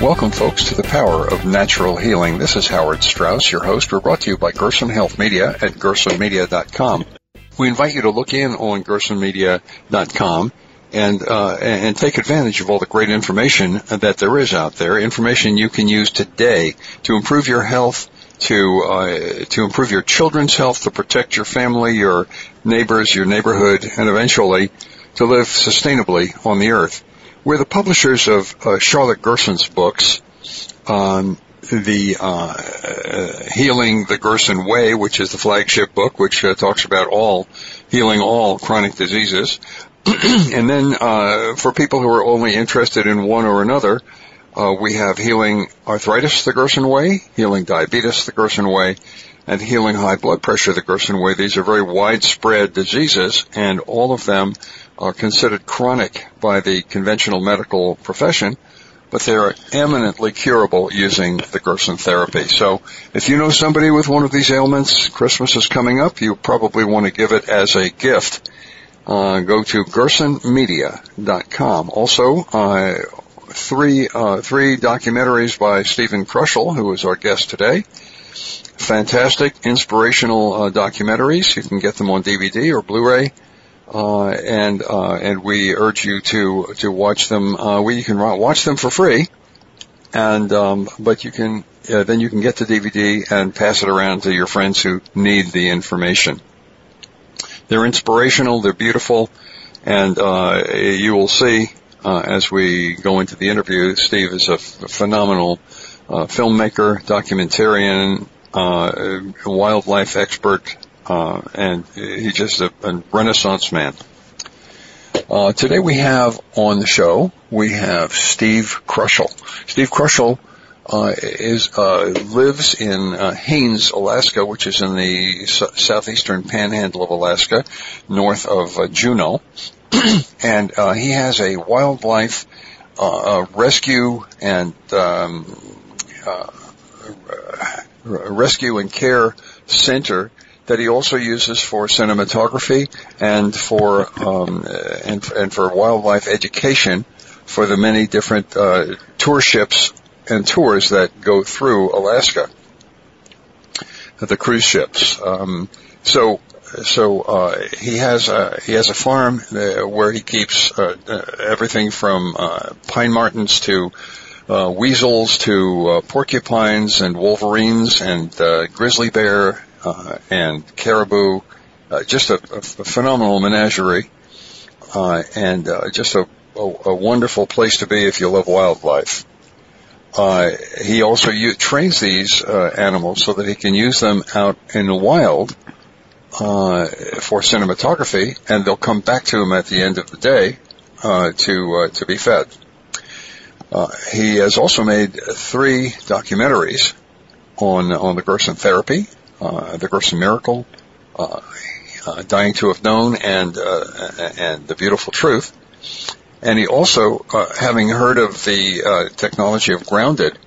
Welcome, folks, to the power of natural healing. This is Howard Strauss, your host. We're brought to you by Gerson Health Media at gersonmedia.com. We invite you to look in on gersonmedia.com and uh, and take advantage of all the great information that there is out there. Information you can use today to improve your health, to uh, to improve your children's health, to protect your family, your neighbors, your neighborhood, and eventually to live sustainably on the earth. We're the publishers of uh, Charlotte Gerson's books, the uh, uh, Healing the Gerson Way, which is the flagship book, which uh, talks about all healing all chronic diseases, and then uh, for people who are only interested in one or another, uh, we have Healing Arthritis the Gerson Way, Healing Diabetes the Gerson Way, and Healing High Blood Pressure the Gerson Way. These are very widespread diseases, and all of them are considered chronic by the conventional medical profession, but they are eminently curable using the Gerson therapy. So if you know somebody with one of these ailments, Christmas is coming up, you probably want to give it as a gift. Uh, go to gersonmedia.com. Also, uh, three uh, three documentaries by Stephen Kroschel, who is our guest today. Fantastic, inspirational uh, documentaries. You can get them on DVD or Blu-ray. Uh, and uh, and we urge you to to watch them. Uh, you can watch them for free, and um, but you can uh, then you can get the DVD and pass it around to your friends who need the information. They're inspirational. They're beautiful, and uh, you will see uh, as we go into the interview. Steve is a, f- phenomenal filmmaker, documentarian, uh, wildlife expert, uh, and he's just a, a renaissance man. Uh, today we have on the show we have Steve Kroschel. Steve Kroschel uh, is uh, lives in uh, Haines, Alaska, which is in the southeastern panhandle of Alaska, north of uh, Juneau, and he has a wildlife rescue and um, rescue and care center that he also uses for cinematography and for um, and, and for wildlife education for the many different uh, tour ships and tours that go through Alaska, the cruise ships. Um, so so uh, he has a he has a farm where he keeps uh, uh everything from uh, pine martens to uh, weasels to porcupines and wolverines and grizzly bear and caribou, uh, just a, a, phenomenal menagerie, uh, and uh, just a, a, a, wonderful place to be if you love wildlife. Uh, he also u- trains these uh, animals so that he can use them out in the wild uh, for cinematography, and they'll come back to him at the end of the day uh, to to be fed. Uh he has also made three documentaries on on the Gerson therapy, uh, the Gerson Miracle, uh, uh, Dying to Have Known, and and the Beautiful Truth. And he also, having heard of the technology of grounded,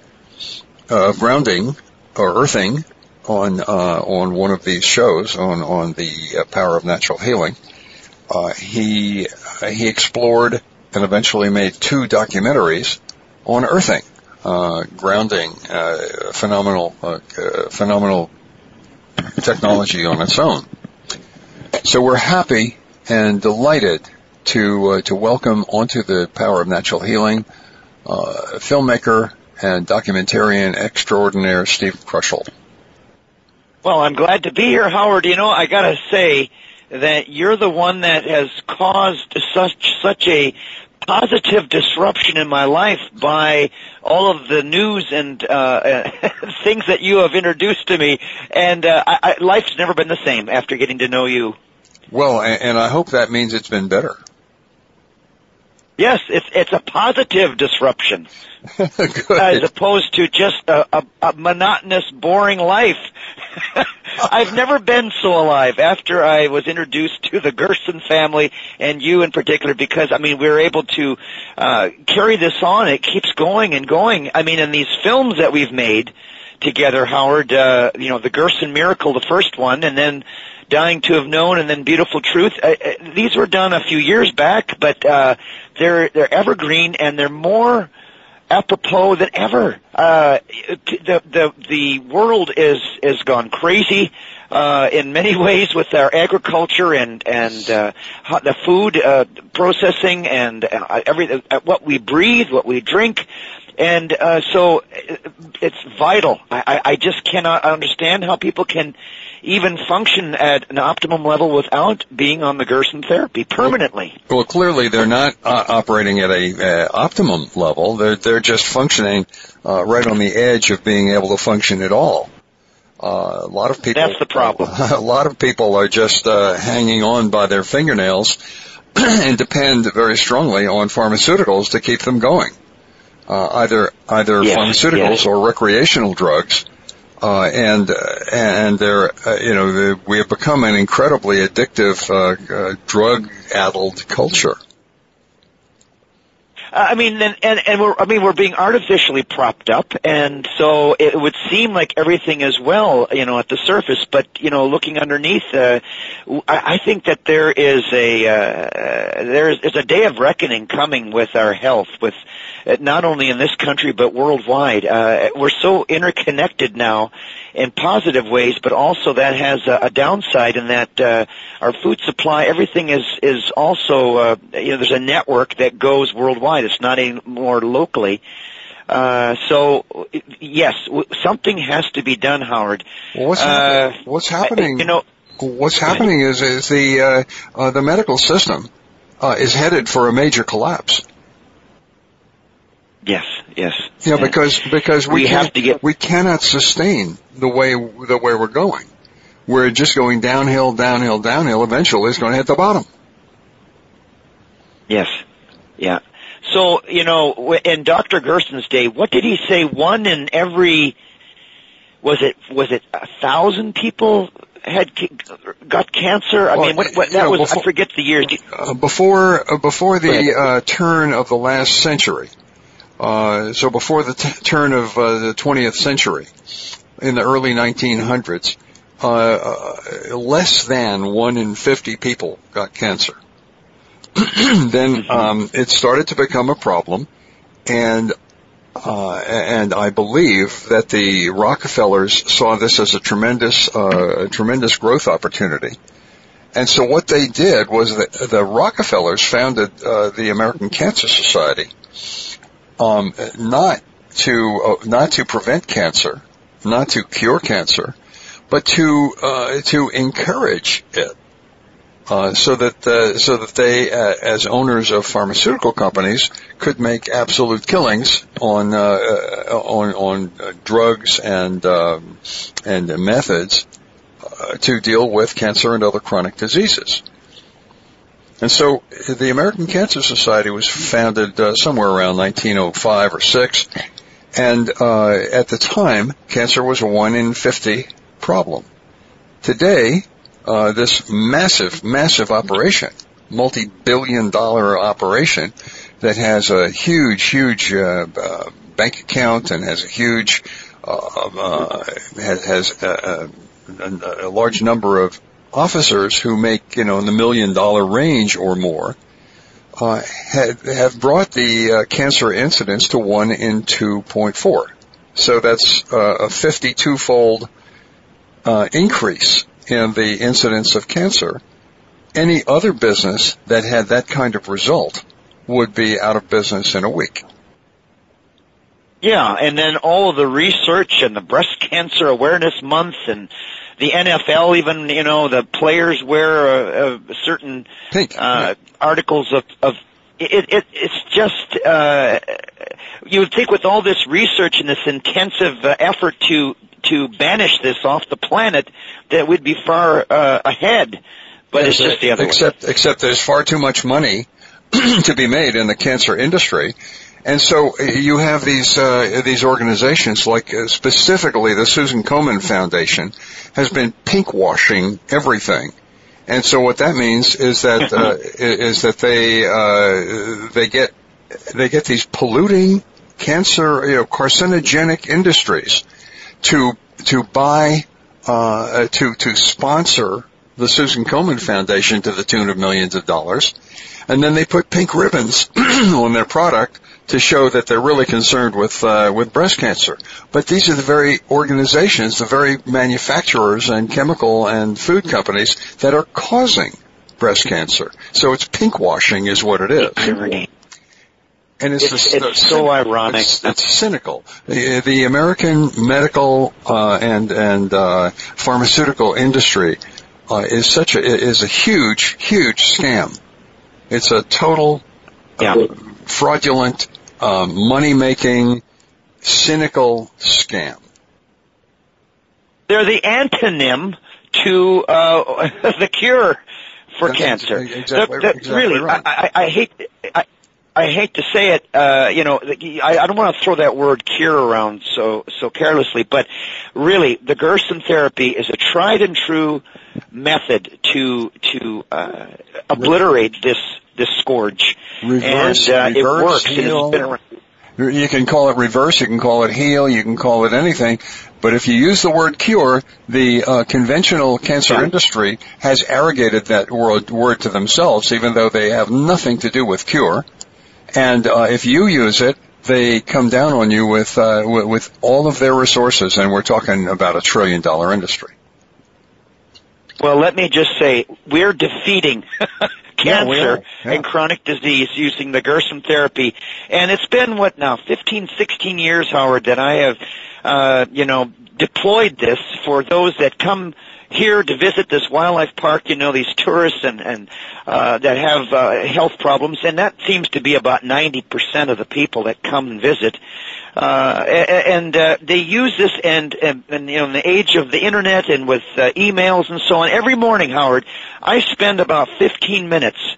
uh grounding or earthing on on one of these shows on on the power of natural healing, he he explored and eventually made two documentaries on earthing, uh, grounding, uh, phenomenal, uh, phenomenal technology on its own. So we're happy and delighted to uh, to welcome onto the Power of Natural Healing uh, filmmaker and documentarian extraordinaire Steve Kroschel. Well, I'm glad to be here, Howard. You know, I gotta say that you're the one that has caused such such a positive disruption in my life by all of the news and uh, things that you have introduced to me, and uh, I, I, life's never been the same after getting to know you. Well, and, and I hope that means it's been better. Yes, it's it's a positive disruption, as opposed to just a, a, a monotonous, boring life. I've never been so alive after I was introduced to the Gerson family and you in particular, because I mean we were able to uh, carry this on. It keeps going and going. I mean, in these films that we've made together, Howard, uh, you know, the Gerson Miracle, the first one, and then Dying to Have Known, and then Beautiful Truth. Uh, uh, these were done a few years back, but uh, they're they're evergreen and they're more apropos than ever. Uh, the the the world is is gone crazy uh, in many ways with our agriculture and and uh, the food uh, processing and uh, every uh, what we breathe, what we drink. And uh, so it's vital. I, I just cannot understand how people can even function at an optimum level without being on the Gerson therapy permanently. Well, well clearly they're not uh, operating at a uh, optimum level. They're they're just functioning uh, right on the edge of being able to function at all. Uh, a lot of people. That's the problem. A lot of people are just uh, hanging on by their fingernails and depend very strongly on pharmaceuticals to keep them going uh, either either yes, pharmaceuticals yes. or recreational drugs. Uh, and and they're uh, you know they, we have become an incredibly addictive uh, uh, drug addled culture. I mean, and, and, and we're, I mean, we're being artificially propped up, and so it would seem like everything is well, you know, at the surface, but, you know, looking underneath, uh, I, I think that there is a, uh, there is, a day of reckoning coming with our health, with, uh, not only in this country, but worldwide. Uh, we're so interconnected now, in positive ways, but also that has a, a downside in that uh, our food supply, everything is is also uh, you know there's a network that goes worldwide. It's not anymore locally. Uh, so yes, something has to be done, Howard. Well, what's, uh, what's happening? You know, what's happening is is the uh, uh, the medical system uh, is headed for a major collapse. Yes, yes. Yeah, because because we, we have to get we cannot sustain the way the way we're going. We're just going downhill, downhill, downhill. Eventually, it's going to hit the bottom. Yes, yeah. So you know, in Dr. Gerson's day, what did he say? One in every was it was it a thousand people had got cancer? I well, mean, what, what that know, was? Before, I forget the years. Uh, before uh, before the uh, turn of the last century, uh, so before the t- turn of uh, the 20th century, in the early 1900s, uh, uh, less than one in 50 people got cancer. then mm-hmm. um, it started to become a problem, and uh, and I believe that the Rockefellers saw this as a tremendous uh, a tremendous growth opportunity. And so what they did was that the Rockefellers founded the American Cancer Society um, not to uh, not to prevent cancer, not to cure cancer, but to uh, to encourage it. Uh, so that uh, so that they, uh, as owners of pharmaceutical companies, could make absolute killings on uh, on on drugs and um, and methods to deal with cancer and other chronic diseases. And so the American Cancer Society was founded uh, somewhere around 1905 or 6. And uh, at the time, cancer was a 1 in 50 problem. Today, uh, this massive, massive operation, multi-billion dollar operation that has a huge, huge uh, uh, bank account and has a huge, uh, uh, has, has a, a, a large number of officers who make, you know, in the million dollar range or more, uh, have, have brought the uh, cancer incidence to 1 in 2.4. So that's uh, a 52 fold uh, increase in the incidence of cancer any other business that had that kind of result would be out of business in a week. Yeah, and then all of the research and the breast cancer awareness month and the NFL even, you know, the players wear a, a certain uh, articles of, of it, it, it's just, uh, you would think with all this research and this intensive uh, effort to, to banish this off the planet that we'd be far uh, ahead. But yes, it's just the other except, way. Except there's far too much money to be made in the cancer industry and so uh, you have these uh, these organizations, like uh, specifically the Susan Komen Foundation, has been pinkwashing everything. And so what that means is that uh, is that they uh, they get they get these polluting cancer you know carcinogenic industries to to buy uh, to to sponsor the Susan Komen Foundation to the tune of millions of dollars, and then they put pink ribbons on their product to show that they're really concerned with uh, with breast cancer. But these are the very organizations, the very manufacturers and chemical and food companies that are causing breast cancer. So it's pinkwashing, is what it is. And it's, it's, it's so ironic. It's, it's, cynical. The, the American medical uh, and and uh, pharmaceutical industry uh, is such a is a huge huge scam. It's a total yeah. fraudulent uh, money making, cynical scam. They're the antonym to uh, the cure for That's cancer. Exactly, they're, exactly really, right. I, I, I hate. I, I hate to say it, uh, you know, I, I don't want to throw that word cure around so so carelessly, but really, the Gerson therapy is a tried and true method to to uh, obliterate this this scourge, reverse, and uh, reverse, it works. Heal. And it's been around. You can call it reverse, you can call it heal, you can call it anything, but if you use the word cure, the uh, conventional cancer yeah. industry has arrogated that word, word to themselves, even though they have nothing to do with cure. And uh, if you use it, they come down on you with, uh, with all of their resources, and we're talking about a trillion dollar industry. Well, let me just say, we're defeating cancer yeah, yeah. and chronic disease using the Gerson therapy. And it's been, what now, 15, 16 years, Howard, that I have, uh, you know, deployed this for those that come here to visit this wildlife park, you know, these tourists and, and uh, that have uh, health problems, and that seems to be about 90% of the people that come and visit. Uh, and uh, they use this, and, and, and you know, in the age of the internet and with uh, emails and so on, every morning, Howard, I spend about 15 minutes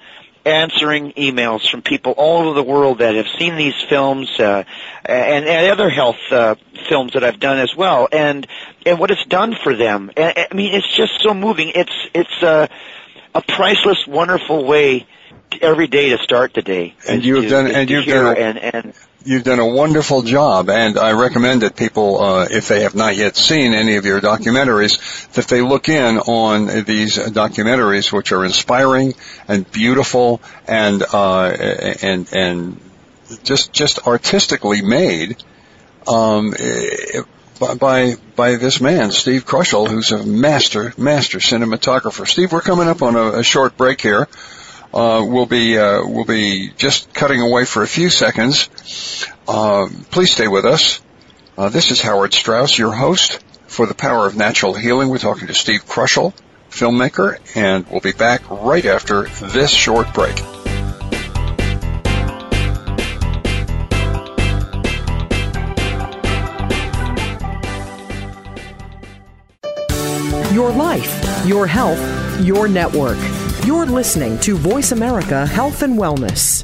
answering emails from people all over the world that have seen these films uh, and, and other health uh, films that I've done as well, and and what it's done for them. I mean, it's just so moving. It's it's a, a priceless, wonderful way every day to start the day. And you've done and you've done and and You've done a wonderful job, and I recommend that people, uh, if they have not yet seen any of your documentaries, that they look in on these documentaries, which are inspiring and beautiful, and uh, and and just just artistically made um, by by this man, Steve Kroschel, who's a master master cinematographer. Steve, we're coming up on a, a short break here. Uh, we'll be uh, we'll be just cutting away for a few seconds. Uh, please stay with us. Uh, this is Howard Strauss, your host for the Power of Natural Healing. We're talking to Steve Kroschel, filmmaker, and we'll be back right after this short break. Your life, your health, your network. You're listening to Voice America Health and Wellness.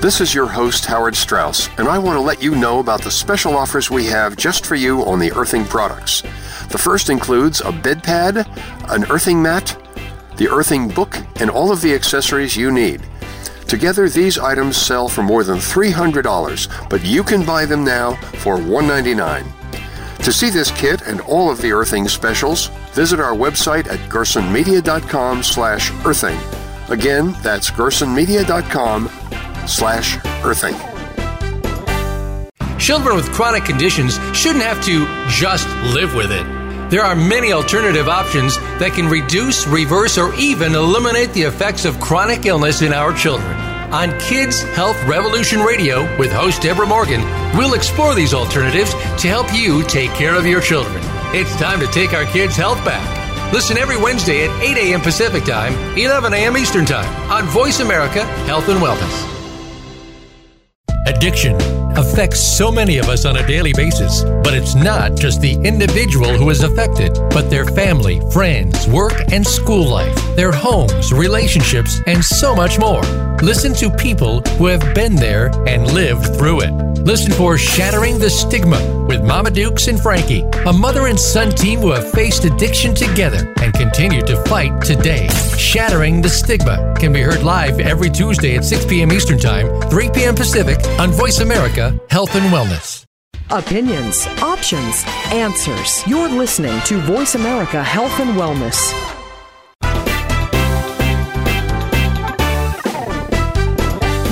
This is your host, Howard Strauss, and I want to let you know about the special offers we have just for you on the earthing products. The first includes a bed pad, an earthing mat, the earthing book, and all of the accessories you need. Together, these items sell for more than $300, but you can buy them now for 199. To see this kit and all of the earthing specials, visit our website at gersonmedia.com slash earthing. Again, that's gersonmedia.com slash earthing. Children with chronic conditions shouldn't have to just live with it. There are many alternative options that can reduce, reverse, or even eliminate the effects of chronic illness in our children. On Kids Health Revolution Radio with host Deborah Morgan, we'll explore these alternatives to help you take care of your children. It's time to take our kids' health back. Listen every Wednesday at 8 a.m. Pacific Time, 11 a.m. Eastern Time on Voice America Health and Wellness. Addiction affects so many of us on a daily basis, but it's not just the individual who is affected, but their family, friends, work, and school life, their homes, relationships, and so much more. Listen to people who have been there and lived through it. Listen for Shattering the Stigma with Mama Dukes and Frankie, a mother and son team who have faced addiction together and continue to fight today. Shattering the Stigma can be heard live every Tuesday at 6 p.m. Eastern Time, 3 p.m. Pacific on Voice America Health and Wellness. Opinions, options, answers. You're listening to Voice America Health and Wellness.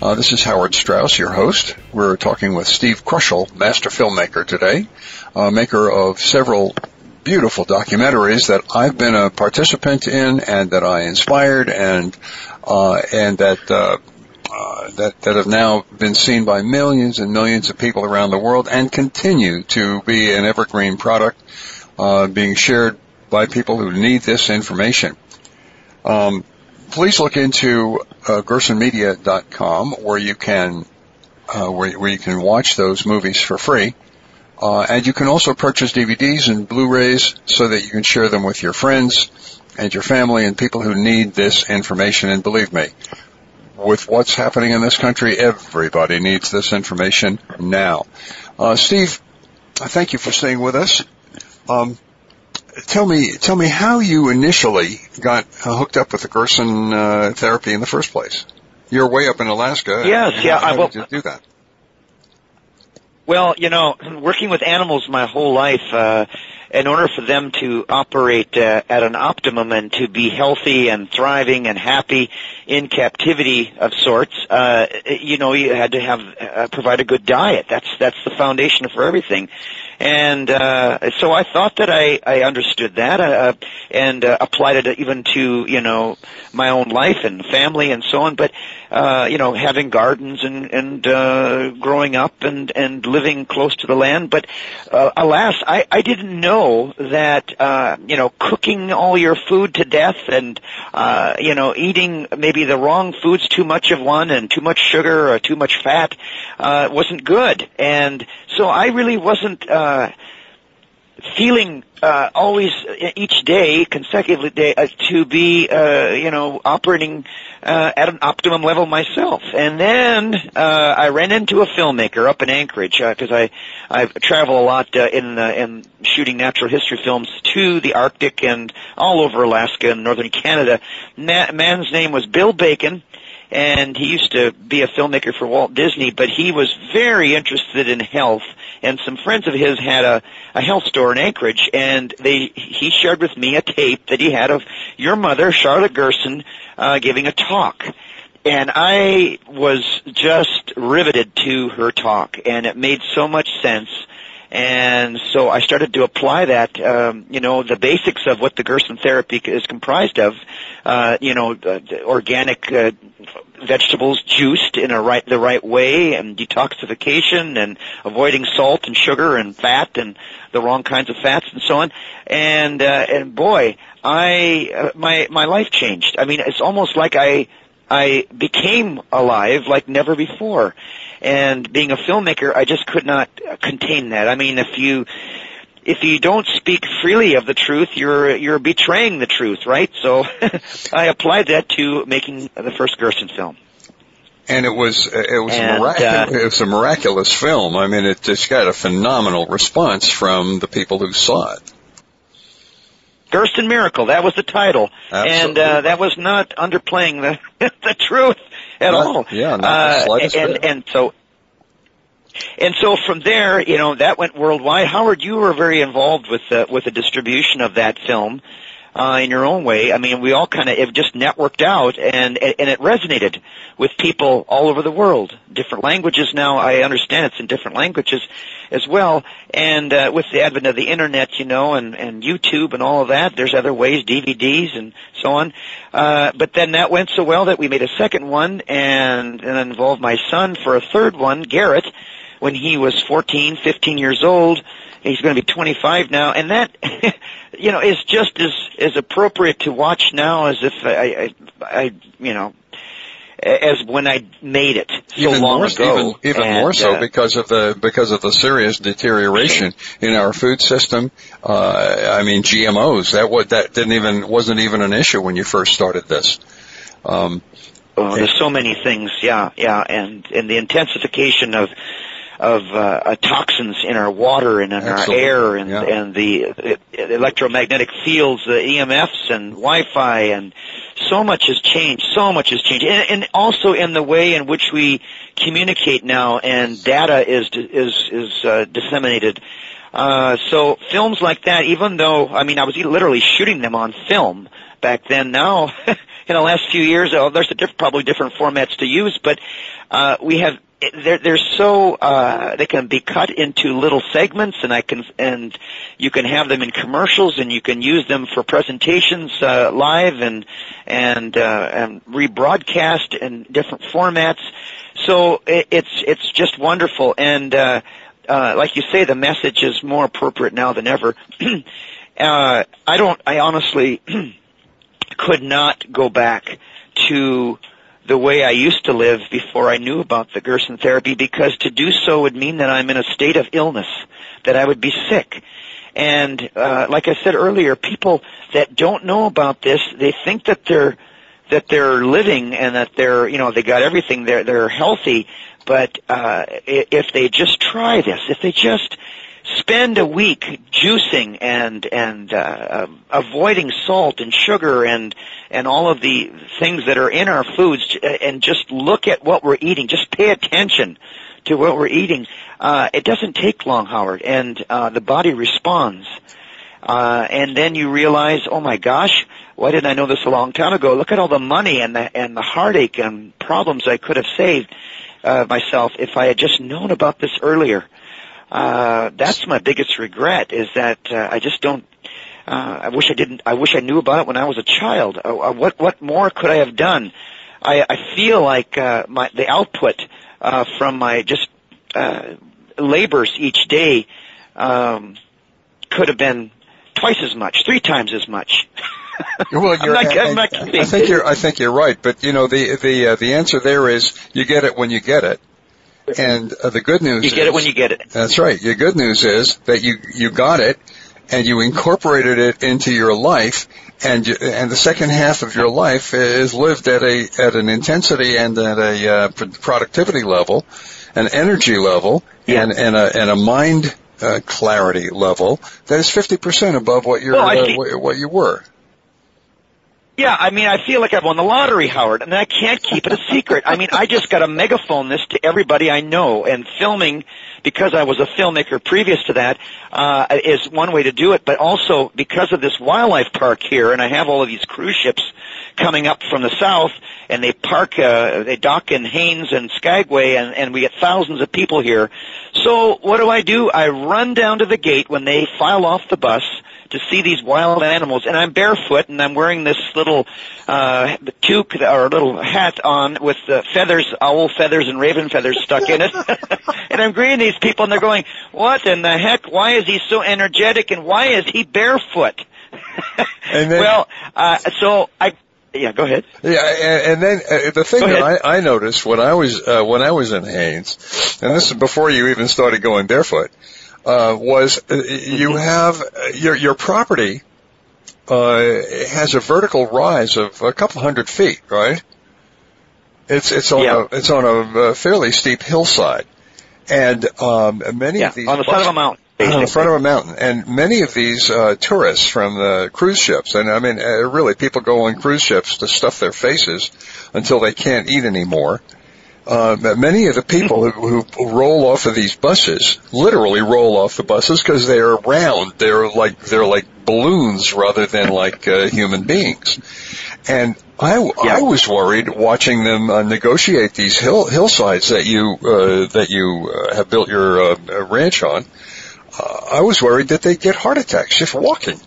Uh, this is Howard Strauss, your host. We're talking with Steve Kroschel, master filmmaker today, uh, maker of several beautiful documentaries that I've been a participant in and that I inspired and uh, and that uh, uh, that that have now been seen by millions and millions of people around the world and continue to be an evergreen product uh, being shared by people who need this information. Um, please look into uh, gersonmedia.com where you can uh, where, where you can watch those movies for free. Uh, and you can also purchase DVDs and Blu-rays so that you can share them with your friends and your family and people who need this information. And believe me, with what's happening in this country, everybody needs this information now. Uh, Steve, thank you for staying with us. Um, tell me, tell me how you initially got hooked up with the Gerson uh, therapy in the first place. You're way up in Alaska. Yes, yeah. How I will did you do that? Well, you know, working with animals my whole life, uh, in order for them to operate uh, at an optimum and to be healthy and thriving and happy in captivity of sorts, uh, you know, you had to have uh, provide a good diet. That's that's the foundation for everything. And uh, so I thought that I, I understood that uh, and uh, applied it even to you know my own life and family and so on. But uh, you know, having gardens and and uh, growing up and and living close to the land. But uh, alas, I, I didn't know that uh, you know cooking all your food to death and uh, you know eating maybe the wrong foods, too much of one and too much sugar or too much fat uh, wasn't good. And so I really wasn't. Uh, feeling uh, always each day, consecutively day, uh, to be uh, you know operating uh, at an optimum level myself. And then uh, I ran into a filmmaker up in Anchorage because I I travel a lot uh, in uh, in shooting natural history films to the Arctic and all over Alaska and northern Canada. Ma- man's name was Bill Bacon and he used to be a filmmaker for Walt Disney, but he was very interested in health. And some friends of his had a, a health store in Anchorage, and they he shared with me a tape that he had of your mother, Charlotte Gerson, uh, giving a talk. And I was just riveted to her talk, and it made so much sense and so I started to apply that, um, you know, the basics of what the Gerson therapy is comprised of, uh, you know, uh, organic uh, vegetables juiced in a right the right way, and detoxification, and avoiding salt and sugar and fat and the wrong kinds of fats and so on. And uh, and boy, I uh, my my life changed. I mean, it's almost like I I became alive like never before. And being a filmmaker, I just could not contain that. I mean, if you if you don't speak freely of the truth, you're you're betraying the truth, right? So I applied that to making the first Gerson film. And it was it was And, a mirac- uh, it was a miraculous film. I mean, it just got a phenomenal response from the people who saw it. Gerson Miracle. That was the title, Absolutely. and uh, that was not underplaying the the truth at Not- all. yeah, not uh, and bit. and so. And so from there, you know, that went worldwide. Howard, you were very involved with the, with the distribution of that film uh, in your own way. I mean, we all kind of just networked out, and and it resonated with people all over the world. Different languages now. I understand it's in different languages as well. And uh, with the advent of the internet, you know, and and YouTube and all of that, there's other ways, DVDs and so on. Uh, but then that went so well that we made a second one, and and involved my son for a third one, Garrett when he was 14, 15 years old. He's going to be 25 now, and that, you know, is just as as appropriate to watch now as if I, I, I you know, as when I made it so even long more, ago. even, even And, more so uh, because of the because of the serious deterioration in our food system. Uh, I mean, GMOs that what that didn't even wasn't even an issue when you first started this. Um, Oh, there's so many things, yeah, yeah, and and the intensification of of uh, uh, toxins in our water and in Absolutely, our air and yeah. and the uh, electromagnetic fields, the EMFs and Wi-Fi and so much has changed. So much has changed, and, and also in the way in which we communicate now, and data is is is uh, disseminated. Uh, so films like that, even though I mean I was literally shooting them on film back then. Now, in the last few years, oh, there's a diff- probably different formats to use, but uh, we have they're they're so uh, they can be cut into little segments, and I can and you can have them in commercials, and you can use them for presentations uh, live and and uh, and rebroadcast in different formats. So it, it's it's just wonderful, and uh, uh, like you say, the message is more appropriate now than ever. uh, I don't. I honestly could not go back to the way I used to live before I knew about the Gerson therapy because to do so would mean that I'm in a state of illness, that I would be sick. And uh, like I said earlier, people that don't know about this, they think that they're that they're living and that they're you know they got everything they're they're healthy, but uh, if they just try this, if they just spend a week juicing and and uh, um, avoiding salt and sugar and and all of the things that are in our foods uh, and just look at what we're eating. Just pay attention to what we're eating. Uh, it doesn't take long howard and uh, the body responds. Uh, and then you realize oh my gosh why didn't i know this a long time ago? Look at all the money and the and the heartache and problems i could have saved uh, myself if i had just known about this earlier uh, that's my biggest regret is that uh, I just don't. Uh, I wish I didn't. I wish I knew about it when I was a child. Uh, uh, what what more could I have done? I, I feel like uh, my the output uh, from my just uh, labors each day um, could have been twice as much, three times as much. Well, I'm you're, not- I, I'm not kidding. I think you're. I think you're right. But you know, the the uh, the answer there is you get it when you get it. And uh, the good news is you get is, it when you get it. That's right. The good news is that you you got it, and you incorporated it into your life, and you, and the second half of your life is lived at a at an intensity and at a uh, productivity level, an energy level, Yeah. and and a and a mind uh, clarity level that is fifty percent above what you're Well, uh, what, what you were. Yeah, I mean, I feel like I've won the lottery, Howard, and I can't keep it a secret. I mean, I just got to megaphone this to everybody I know, and filming, because I was a filmmaker previous to that, uh, is one way to do it, but also because of this wildlife park here, and I have all of these cruise ships coming up from the south, and they park, uh, they dock in Haines and Skagway, and, and we get thousands of people here. So what do I do? I run down to the gate when they file off the bus, to see these wild animals. And I'm barefoot and I'm wearing this little uh toque or little hat on with uh, feathers owl feathers and raven feathers stuck in it. And I'm greeting these people and they're going what in the heck? Why is he so energetic and why is he barefoot? And then- well uh so I yeah go ahead. Yeah, and, and then uh, the thing that. I, I noticed when I was uh, when I was in Haines, and this is before you even started going barefoot, uh, was uh, you have uh, your your property uh, has a vertical rise of a couple hundred feet, right? It's it's on Yeah. a it's on a uh, fairly steep hillside, and um, many yeah of these on the side of a mountain on the front of a mountain. And many of these uh, tourists from the cruise ships, and I mean, uh, really, people go on cruise ships to stuff their faces until they can't eat anymore. Uh, many of the people who, who roll off of these buses literally roll off the buses because they're round. They're like they're like balloons rather than like uh, human beings. And I, yeah. I was worried watching them uh, negotiate these hill hillsides that you uh, that you uh, have built your uh, ranch on. Uh, I was worried that they'd get heart attacks just walking.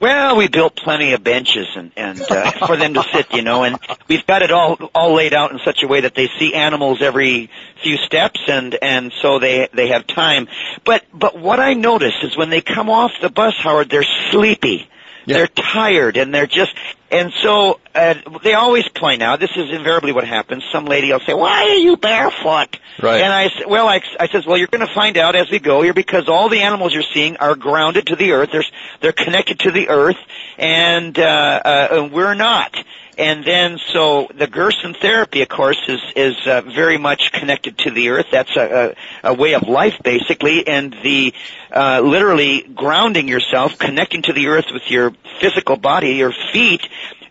Well, we built plenty of benches and and uh, for them to sit, you know, and we've got it all all laid out in such a way that they see animals every few steps, and and so they they have time. But but what I notice is when they come off the bus, Howard, they're sleepy. Yeah. They're tired and they're just, and so uh, they always point out. This is invariably what happens. Some lady will say, "Why are you barefoot?" Right. And I well, I, I says, "Well, you're going to find out as we go here because all the animals you're seeing are grounded to the earth. They're they're connected to the earth, and uh, uh, and we're not." And then, so the Gerson therapy, of course, is is uh, very much connected to the earth. That's a, a, a way of life, basically, and the uh, literally grounding yourself, connecting to the earth with your physical body, your feet,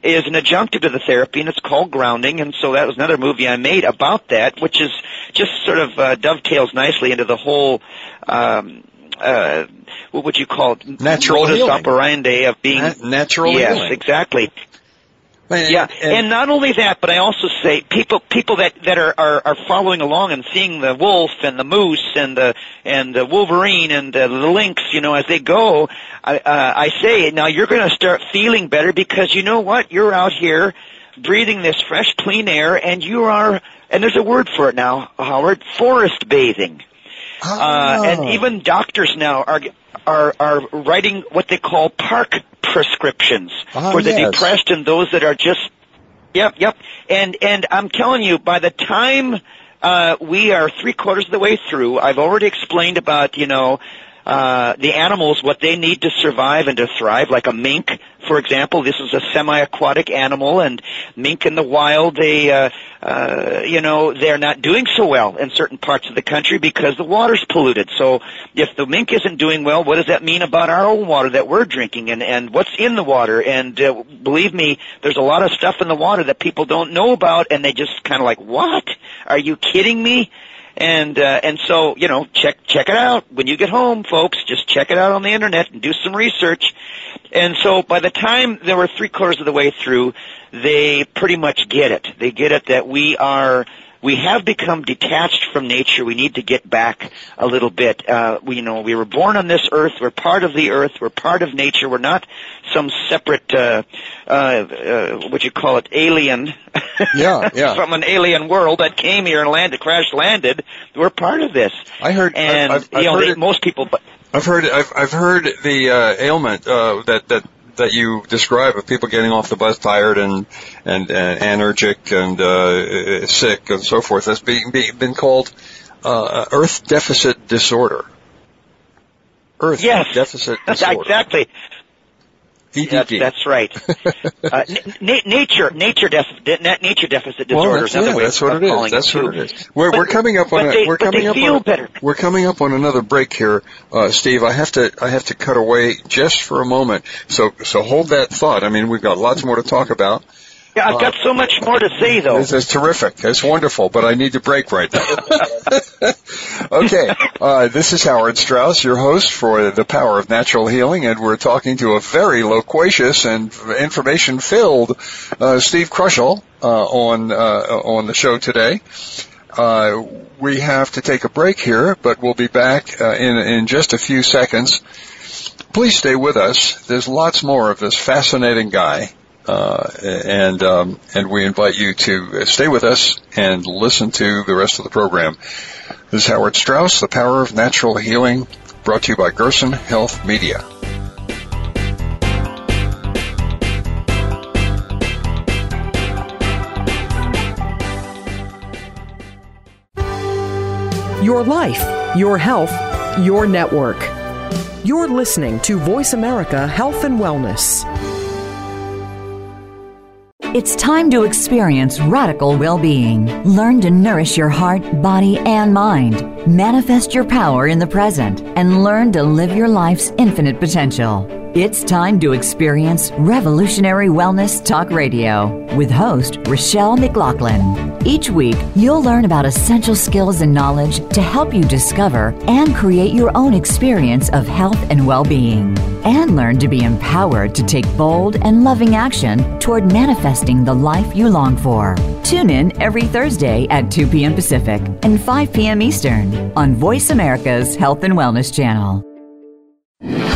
is an adjunctive to the therapy, and it's called grounding. And so that was another movie I made about that, which is just sort of uh, dovetails nicely into the whole. Um, uh, what would you call it? Natural modus healing. operandi of being Na- natural yes, healing. exactly. Yeah, and, and not only that, but I also say people people that that are, are are following along and seeing the wolf and the moose and the and the wolverine and uh, the lynx, you know, as they go. I uh, I say now you're going to start feeling better because you know what? You're out here breathing this fresh, clean air, and you are. And there's a word for it now, Howard. Forest bathing. Oh. Uh, and even doctors now are are are writing what they call park prescriptions Ah, for the yes. depressed and those that are just yep yep and and I'm telling you by the time uh, we are three quarters of the way through I've already explained about you know uh, the animals what they need to survive and to thrive like a mink for example this is a semi-aquatic animal and mink in the wild they uh, uh, you know they're not doing so well in certain parts of the country because the water's polluted. So if the mink isn't doing well what does that mean about our own water that we're drinking and and what's in the water? And uh, believe me there's a lot of stuff in the water that people don't know about and they just kind of like what? Are you kidding me and uh, and so you know check check it out. When you get home folks just check it out on the internet and do some research. And so by the time they were three quarters of the way through they pretty much get it. They get it that we are we have become detached from nature. We need to get back a little bit. Uh, we, you know, we were born on this earth. We're part of the earth. We're part of nature. We're not some separate, uh, uh, uh, what you call it, alien. Yeah, yeah. from an alien world that came here and landed, crash landed. We're part of this. I heard. And I've, I've you know, heard they, it, most people. But I've heard. I've, I've heard the uh, ailment uh, that that that you describe of people getting off the bus tired and and, and anergic and uh, sick and so forth. That's being, being been called uh, Earth Deficit Disorder. Earth Yes. Deficit Disorder. exactly. That's, that's right. uh, na- nature, nature deficit, nature deficit disorder. Well, is that's, yeah, way that's what it is. That's too. what it is. We're But- we're coming up on a, they- we're coming up on a, better. we're coming up on another break here, uh, Steve. I have to I have to cut away just for a moment. So so hold that thought. I mean, we've got lots more to talk about. Yeah, I've got so much more to say though. This is terrific. It's wonderful, but I need to break right now. okay, uh, this is Howard Strauss, your host for The Power of Natural Healing, and we're talking to a very loquacious and information-filled uh, Steve Kroschel uh, on uh, on the show today. Uh, we have to take a break here, but we'll be back uh, in in just a few seconds. Please stay with us. There's lots more of this fascinating guy uh, and um, and we invite you to stay with us and listen to the rest of the program. This is Howard Strauss, The Power of Natural Healing, brought to you by Gerson Health Media. Your life, your health, your network. You're listening to Voice America Health and Wellness. It's time to experience radical well being. Learn to nourish your heart, body, and mind. Manifest your power in the present and learn to live your life's infinite potential. It's time to experience Revolutionary Wellness Talk Radio with host Rochelle McLaughlin. Each week, you'll learn about essential skills and knowledge to help you discover and create your own experience of health and well being. And learn to be empowered to take bold and loving action toward manifesting the life you long for. Tune in every Thursday at 2 p.m. Pacific and 5 p.m. Eastern on Voice America's Health and Wellness Channel.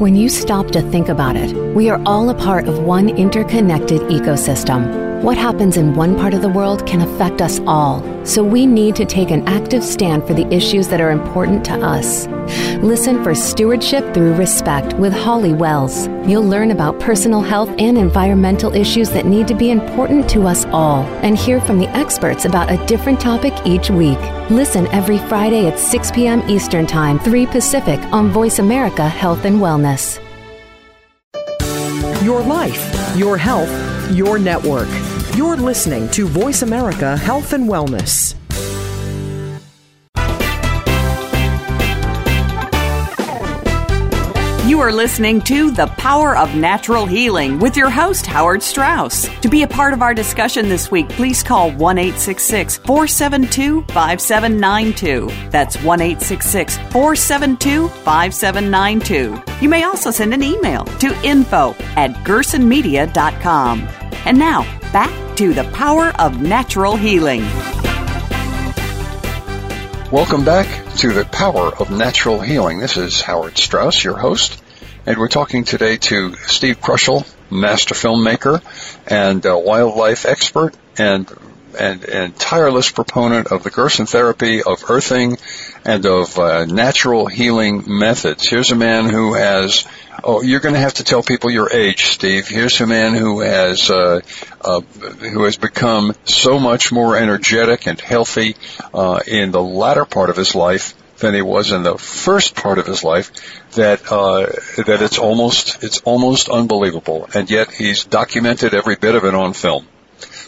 When you stop to think about it, we are all a part of one interconnected ecosystem. What happens in one part of the world can affect us all, so we need to take an active stand for the issues that are important to us. Listen for Stewardship Through Respect with Holly Wells. You'll learn about personal health and environmental issues that need to be important to us all, and hear from the experts about a different topic each week. Listen every Friday at 6 p.m. Eastern Time, 3 Pacific on Voice America Health and Wellness. Your life, your health, your network. You're listening to Voice America Health and Wellness. You are listening to The Power of Natural Healing with your host, Howard Strauss. To be a part of our discussion this week, please call 1 472 5792. That's 1 472 5792. You may also send an email to info at gersonmedia.com. And now, back to The Power of Natural Healing. Welcome back to the Power of Natural Healing. This is Howard Strauss, your host, and we're talking today to Steve Kroschel, master filmmaker and wildlife expert and and, and tireless proponent of the Gerson therapy, of earthing, and of uh, natural healing methods. Here's a man who has Oh, you're going to have to tell people your age, Steve. Here's a man who has uh, uh, who has become so much more energetic and healthy uh, in the latter part of his life than he was in the first part of his life. That uh, that it's almost it's almost unbelievable, and yet he's documented every bit of it on film.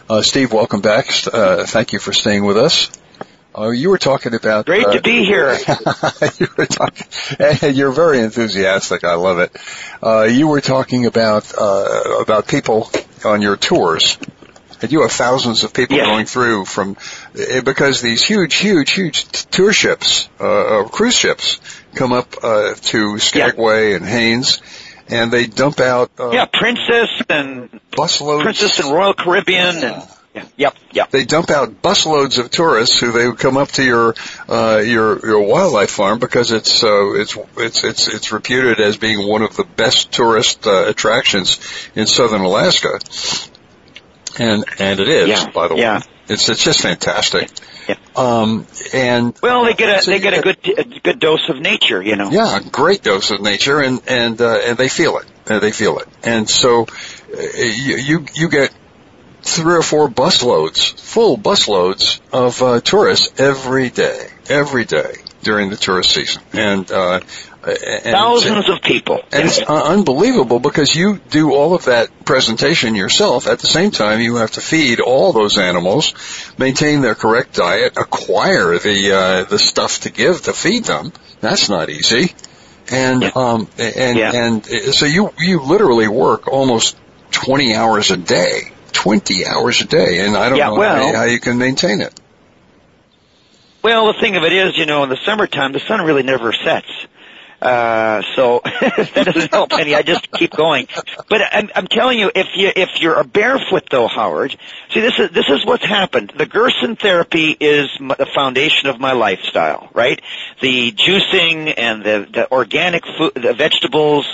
Uh, Steve, welcome back. Uh, thank you for staying with us. Oh, you were talking about. Great uh, to be here. you were talking, and you're very enthusiastic. I love it. Uh, you were talking about uh, about people on your tours, and you have thousands of people going through from eh, because these huge, huge, huge tour ships, uh, cruise ships, come up uh, to Skagway and Haines, and they dump out. Uh, yeah, Princess and busloads. Princess and Royal Caribbean and yeah. Yep. Yep. They dump out busloads of tourists who they would come up to your uh, your your wildlife farm because it's uh, it's it's it's it's reputed as being one of the best tourist uh, attractions in southern Alaska, and and it is yeah. by the yeah. way. It's it's just fantastic. Yeah. Um, and well, they get a so they get, get a good a good dose of nature, you know. Yeah, a great dose of nature, and and uh, and they feel it. Uh, they feel it, and so uh, you you get three or four busloads, full busloads of uh, tourists every day, every day during the tourist season, and, uh, and thousands of people. And it's uh, unbelievable because you do all of that presentation yourself. At the same time, you have to feed all those animals, maintain their correct diet, acquire the uh, the stuff to give to feed them. That's not easy. And yeah. um and yeah. and so you you literally work almost 20 hours a day 20 hours a day, and I don't yeah, know well, how, how you can maintain it. Well, the thing of it is, you know, in the summertime, the sun really never sets. Uh, so that doesn't help any. I just keep going. But I'm, I'm telling you, if you if you're a barefoot though, Howard, see this is this is what's happened. The Gerson therapy is the foundation of my lifestyle, right? The juicing and the the organic food, the vegetables,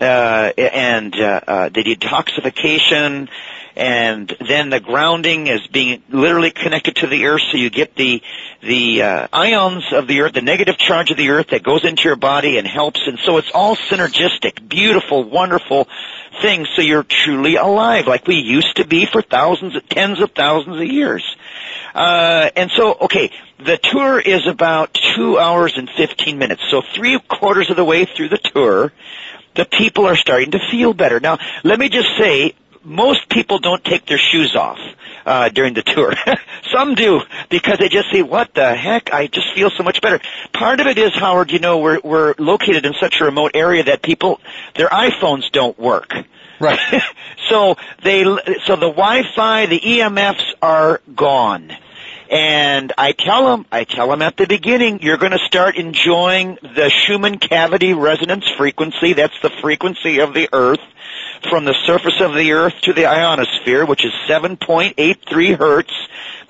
uh, and uh, uh, the detoxification and then the grounding is being literally connected to the earth, so you get the the uh, ions of the earth, the negative charge of the earth that goes into your body and helps, and so it's all synergistic, beautiful, wonderful things. So you're truly alive, like we used to be for thousands, tens of thousands of years. Uh, and so, okay, the tour is about two hours and 15 minutes. So three quarters of the way through the tour, the people are starting to feel better. Now, let me just say, most people don't take their shoes off uh, during the tour. Some do because they just say, "What the heck? I just feel so much better." Part of it is Howard. You know, we're we're located in such a remote area that people their iPhones don't work. Right. so they so the Wi-Fi, the EMFs are gone. And I tell them, I tell them at the beginning, you're going to start enjoying the Schumann cavity resonance frequency. That's the frequency of the Earth from the surface of the Earth to the ionosphere, which is 7.83 hertz.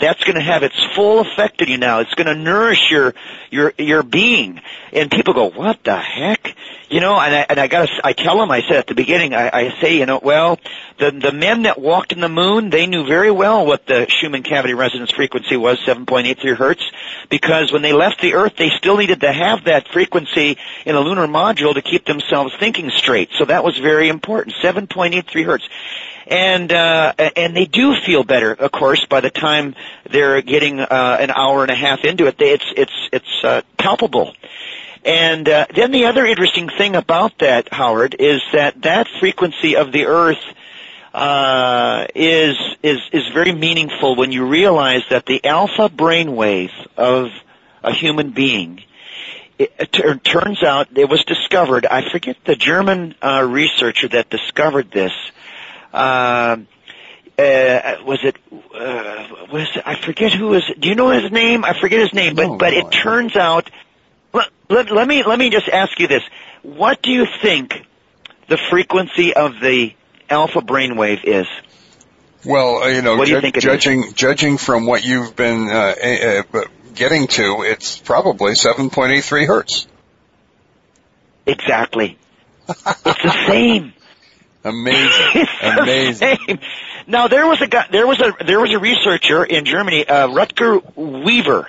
That's going to have its full effect on you now. It's going to nourish your your your being. And people go, "What the heck?" You know, and I and I got I tell them I said at the beginning I, I say you know well the the men that walked in the moon they knew very well what the Schumann cavity resonance frequency was 7.83 hertz because when they left the Earth they still needed to have that frequency in a lunar module to keep themselves thinking straight. So that was very important. 7.83 hertz and uh, and they do feel better, of course, by the time they're getting uh, an hour and a half into it. They, it's it's it's uh, palpable. And uh, then the other interesting thing about that, Howard, is that that frequency of the Earth uh, is is is very meaningful when you realize that the alpha brainwave of a human being. It, it turns out it was discovered. I forget the German uh, researcher that discovered this. Uh, uh, was it uh, was it, I forget who was do you know his name I forget his name but No, but no, it turns out let, let, let me let me just ask you this what do you think the frequency of the alpha brainwave is Well, uh, you know, What do you ju- it is? judging judging from what you've been uh, uh, getting to, it's probably 7.83 hertz. exactly it's the same Amazing, amazing. same. Now there was a guy, there was a there was a researcher in Germany, uh, Rutger Wever,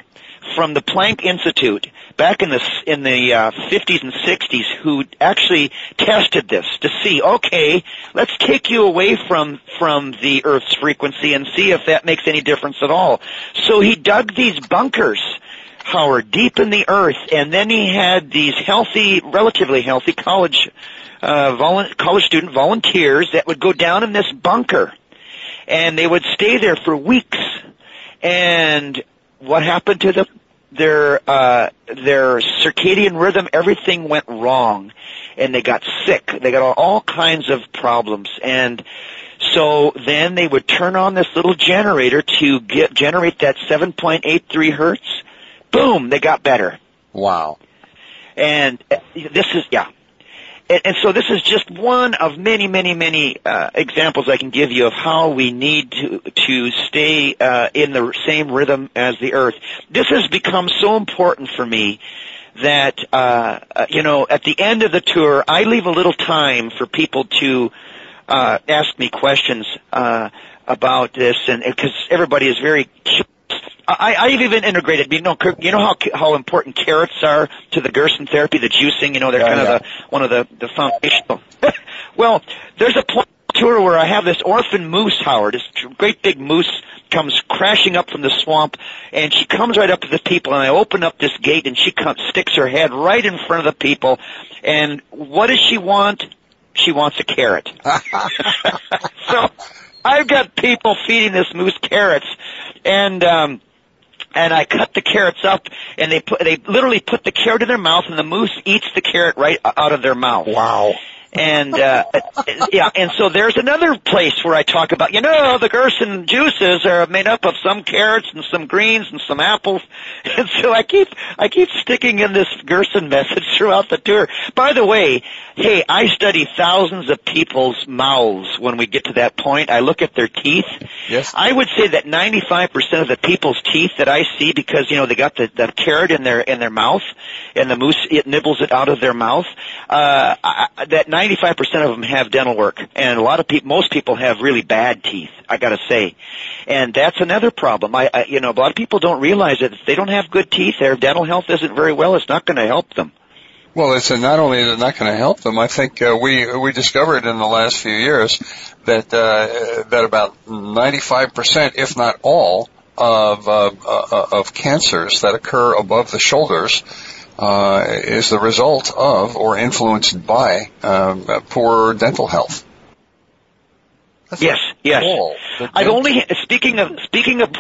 from the Planck Institute back in the in the uh, 50s and 60s, who actually tested this to see. Okay, let's take you away from from the Earth's frequency and see if that makes any difference at all. So he dug these bunkers. Howard, deep in the earth, and then he had these healthy, relatively healthy college uh, volun- college student volunteers that would go down in this bunker, and they would stay there for weeks. And what happened to them? Their uh, their circadian rhythm, everything went wrong, and they got sick. They got all, all kinds of problems, and so then they would turn on this little generator to get generate that 7.83 hertz. Boom, they got better. Wow. And uh, this is yeah. And, and so this is just one of many, many, many uh, examples I can give you of how we need to to stay uh, in the same rhythm as the Earth. This has become so important for me that uh, uh, you know at the end of the tour I leave a little time for people to uh, ask me questions uh, about this, and because everybody is very curious I, I've even integrated. You know, you know how how important carrots are to the Gerson therapy, the juicing. You know, they're Yeah, kind yeah. of the one of the the foundational. well, there's a pl- tour where I have this orphan moose, Howard. This great big moose comes crashing up from the swamp, and she comes right up to the people. And I open up this gate, and she comes, sticks her head right in front of the people. And what does she want? She wants a carrot. so I've got people feeding this moose carrots, and um, and I cut the carrots up, and they put they literally put the carrot in their mouth, and the moose eats the carrot right out of their mouth. Wow. And uh, yeah, and so there's another place where I talk about, you know, the Gerson juices are made up of some carrots and some greens and some apples, and so I keep I keep sticking in this Gerson message throughout the tour. By the way, hey, I study thousands of people's mouths when we get to that point. I look at their teeth. Yes. I would say that 95% of the people's teeth that I see, because you know they got the, the carrot in their in their mouth, and the moose it nibbles it out of their mouth. Uh, I, that 95% of them have dental work, and a lot of people, most people have really bad teeth. I got to say, and that's another problem. I, I, you know, a lot of people don't realize that if they don't have good teeth, their dental health isn't very well. It's not going to help them. Well, it's not only is it not going to help them. I think uh, we we discovered in the last few years that uh, that about 95%, if not all, of uh, of cancers that occur above the shoulders uh, is the result of or influenced by um, poor dental health. That's yes, yes. I've only speaking of speaking of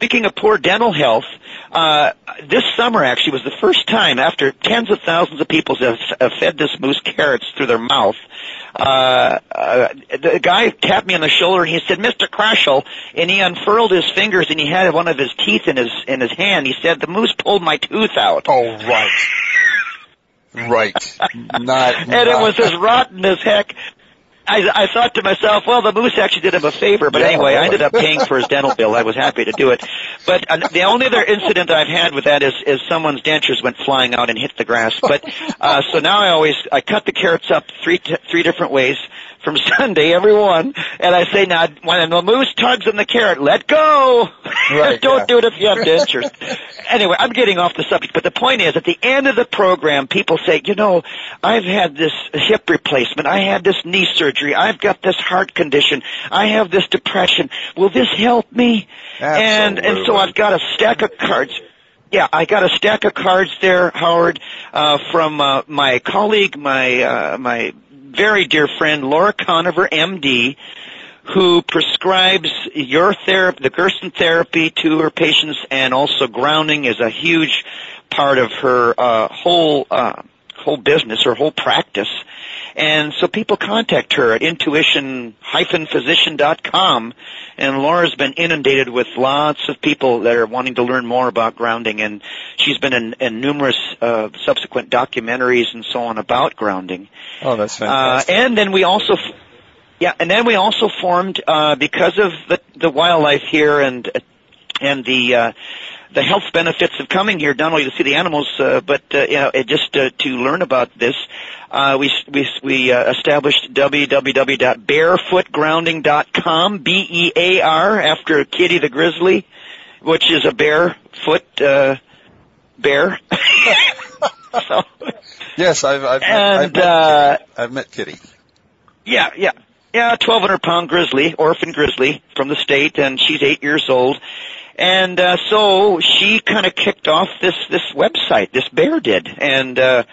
speaking of poor dental health. Uh, this summer actually was the first time after tens of thousands of people have, have fed this moose carrots through their mouth. Uh, uh, the guy tapped me on the shoulder and he said, "Mr. Kroschel," and he unfurled his fingers and he had one of his teeth in his in his hand. He said, "The moose pulled my tooth out." Oh, right. Right. Not. and it was as rotten as heck. I, I thought to myself, well, the moose actually did him a favor, but yeah, anyway, I ended up paying for his dental bill. I was happy to do it. But uh, the only other incident that I've had with that is, is someone's dentures went flying out and hit the grass. But uh, so now I always I cut the carrots up three t- three different ways from Sunday, everyone, and I say now when the moose tugs on the carrot, let go. Right, Don't yeah. do it if you have dentures. anyway, I'm getting off the subject, but the point is, at the end of the program, people say, you know, I've had this hip replacement, I had this knee surgery, I've got this heart condition, I have this depression. Will this help me? Absolutely. And and so I've got a stack of cards. Yeah, I got a stack of cards there, Howard, uh, from uh, my colleague, my uh, my very dear friend Laura Koniver, MD, who prescribes your therapy, the Gerson therapy to her patients, and also grounding is a huge part of her uh, whole uh, whole business, her whole practice. And so people contact her at intuition-physician.com, and Laura's been inundated with lots of people that are wanting to learn more about grounding, and she's been in, in numerous uh, subsequent documentaries and so on about grounding. Oh, that's fantastic. Uh, and then we also yeah, and then we also formed uh, because of the the wildlife here and and the uh, the health benefits of coming here, not only to see the animals, uh, but uh, you know, just uh, to learn about this. Uh, we we we uh, established www.bearfootgrounding.com, B E A R, after Kitty the Grizzly, which is a barefoot uh, bear. so, yes, I've I've, and, I've, met, uh, I've met Kitty. Yeah, yeah. Yeah, 1,200 pound grizzly, orphan grizzly from the state, and she's eight years old. And uh, so she kind of kicked off this this website. This bear did, and uh,